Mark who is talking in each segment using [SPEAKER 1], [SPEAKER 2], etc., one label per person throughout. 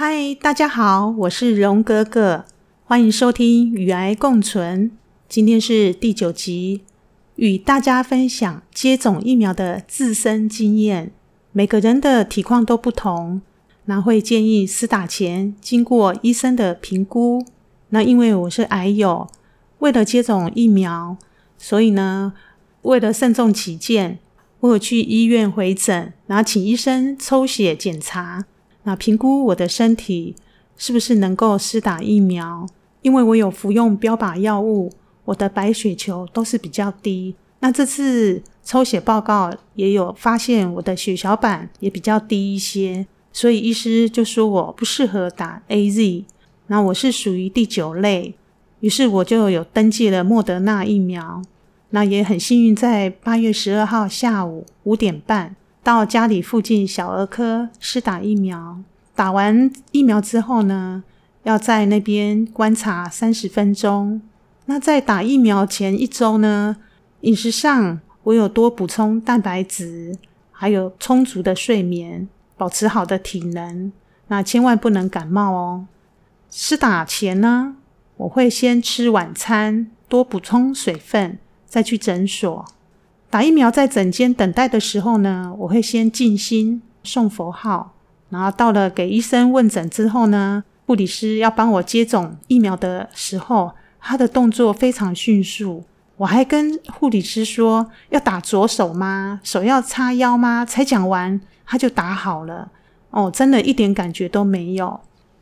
[SPEAKER 1] 嗨，大家好，我是荣格格，欢迎收听《与癌共存》。今天是第九集，与大家分享接种疫苗的自身经验。每个人的体况都不同，那会建议施打前经过医生的评估。那因为我是癌友，为了接种疫苗，所以呢，为了慎重起见，我有去医院回诊，然后请医生抽血检查。那评估我的身体是不是能够施打疫苗？因为我有服用标靶药物，我的白血球都是比较低。那这次抽血报告也有发现我的血小板也比较低一些，所以医师就说我不适合打 A Z。那我是属于第九类，于是我就有登记了莫德纳疫苗。那也很幸运，在八月十二号下午五点半。到家里附近小儿科施打疫苗，打完疫苗之后呢，要在那边观察三十分钟。那在打疫苗前一周呢，饮食上我有多补充蛋白质，还有充足的睡眠，保持好的体能。那千万不能感冒哦。施打前呢，我会先吃晚餐，多补充水分，再去诊所。打疫苗在诊间等待的时候呢，我会先静心诵佛号，然后到了给医生问诊之后呢，护理师要帮我接种疫苗的时候，他的动作非常迅速。我还跟护理师说要打左手吗？手要叉腰吗？才讲完他就打好了。哦，真的一点感觉都没有。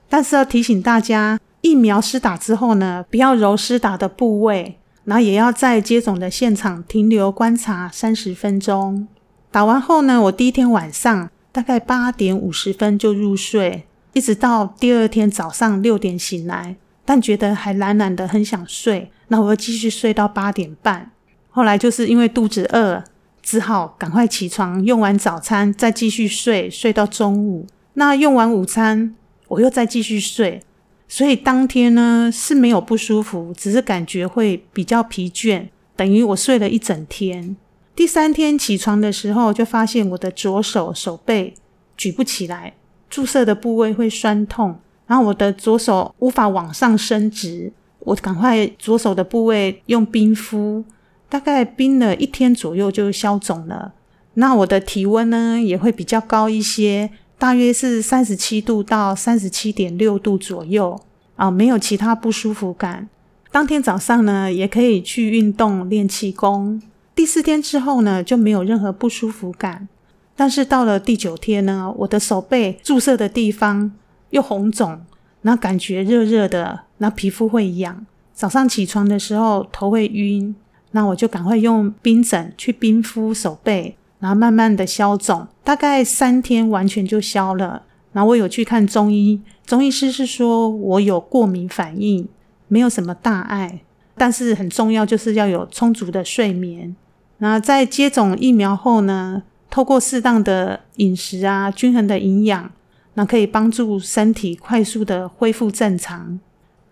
[SPEAKER 1] 但是要提醒大家，疫苗施打之后呢，不要揉施打的部位。然后也要在接种的现场停留观察三十分钟。打完后呢，我第一天晚上大概八点五十分就入睡，一直到第二天早上六点醒来，但觉得还懒懒的，很想睡。那我又继续睡到八点半。后来就是因为肚子饿，只好赶快起床，用完早餐再继续睡，睡到中午。那用完午餐，我又再继续睡。所以当天呢是没有不舒服，只是感觉会比较疲倦，等于我睡了一整天。第三天起床的时候，就发现我的左手手背举不起来，注射的部位会酸痛，然后我的左手无法往上伸直，我赶快左手的部位用冰敷，大概冰了一天左右就消肿了。那我的体温呢也会比较高一些。大约是三十七度到三十七点六度左右啊，没有其他不舒服感。当天早上呢，也可以去运动练气功。第四天之后呢，就没有任何不舒服感。但是到了第九天呢，我的手背注射的地方又红肿，那感觉热热的，那皮肤会痒。早上起床的时候头会晕，那我就赶快用冰枕去冰敷手背。然后慢慢的消肿，大概三天完全就消了。然后我有去看中医，中医师是说我有过敏反应，没有什么大碍，但是很重要就是要有充足的睡眠。那在接种疫苗后呢，透过适当的饮食啊，均衡的营养，那可以帮助身体快速的恢复正常。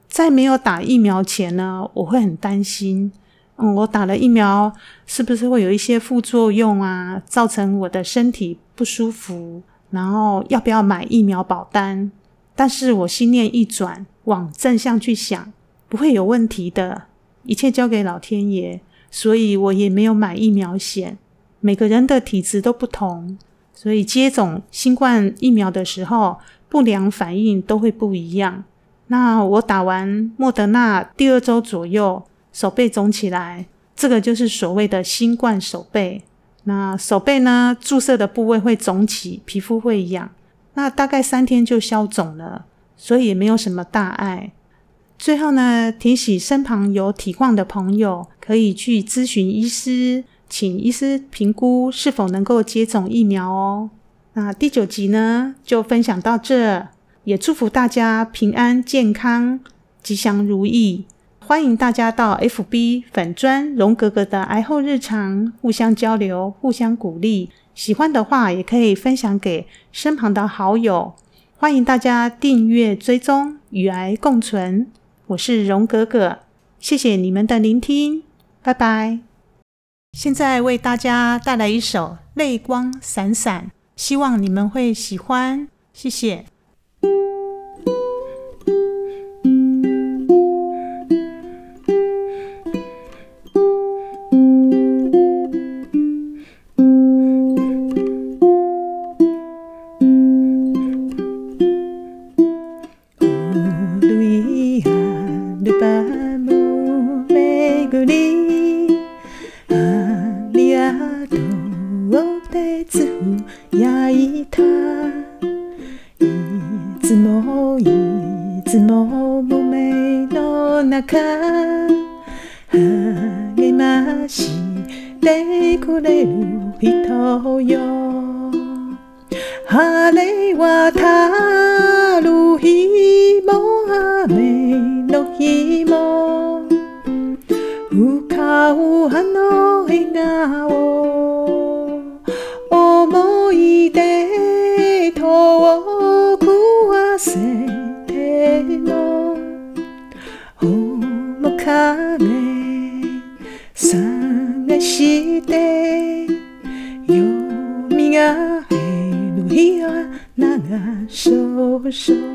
[SPEAKER 1] 在没有打疫苗前呢，我会很担心。嗯，我打了疫苗，是不是会有一些副作用啊？造成我的身体不舒服，然后要不要买疫苗保单？但是我心念一转，往正向去想，不会有问题的，一切交给老天爷，所以我也没有买疫苗险。每个人的体质都不同，所以接种新冠疫苗的时候，不良反应都会不一样。那我打完莫德纳第二周左右。手背肿起来，这个就是所谓的新冠手背。那手背呢，注射的部位会肿起，皮肤会痒。那大概三天就消肿了，所以也没有什么大碍。最后呢，提醒身旁有体况的朋友，可以去咨询医师，请医师评估是否能够接种疫苗哦。那第九集呢，就分享到这，也祝福大家平安健康，吉祥如意。欢迎大家到 FB 粉砖荣格格的癌后日常，互相交流，互相鼓励。喜欢的话，也可以分享给身旁的好友。欢迎大家订阅追踪，与癌共存。我是荣格格，谢谢你们的聆听，拜拜。现在为大家带来一首《泪光闪闪》，希望你们会喜欢。谢谢。焼いたいつもいつも夢の中励ましてくれる人よ。晴れ渡る日も雨の日も浮かうあの笑顔 emotion.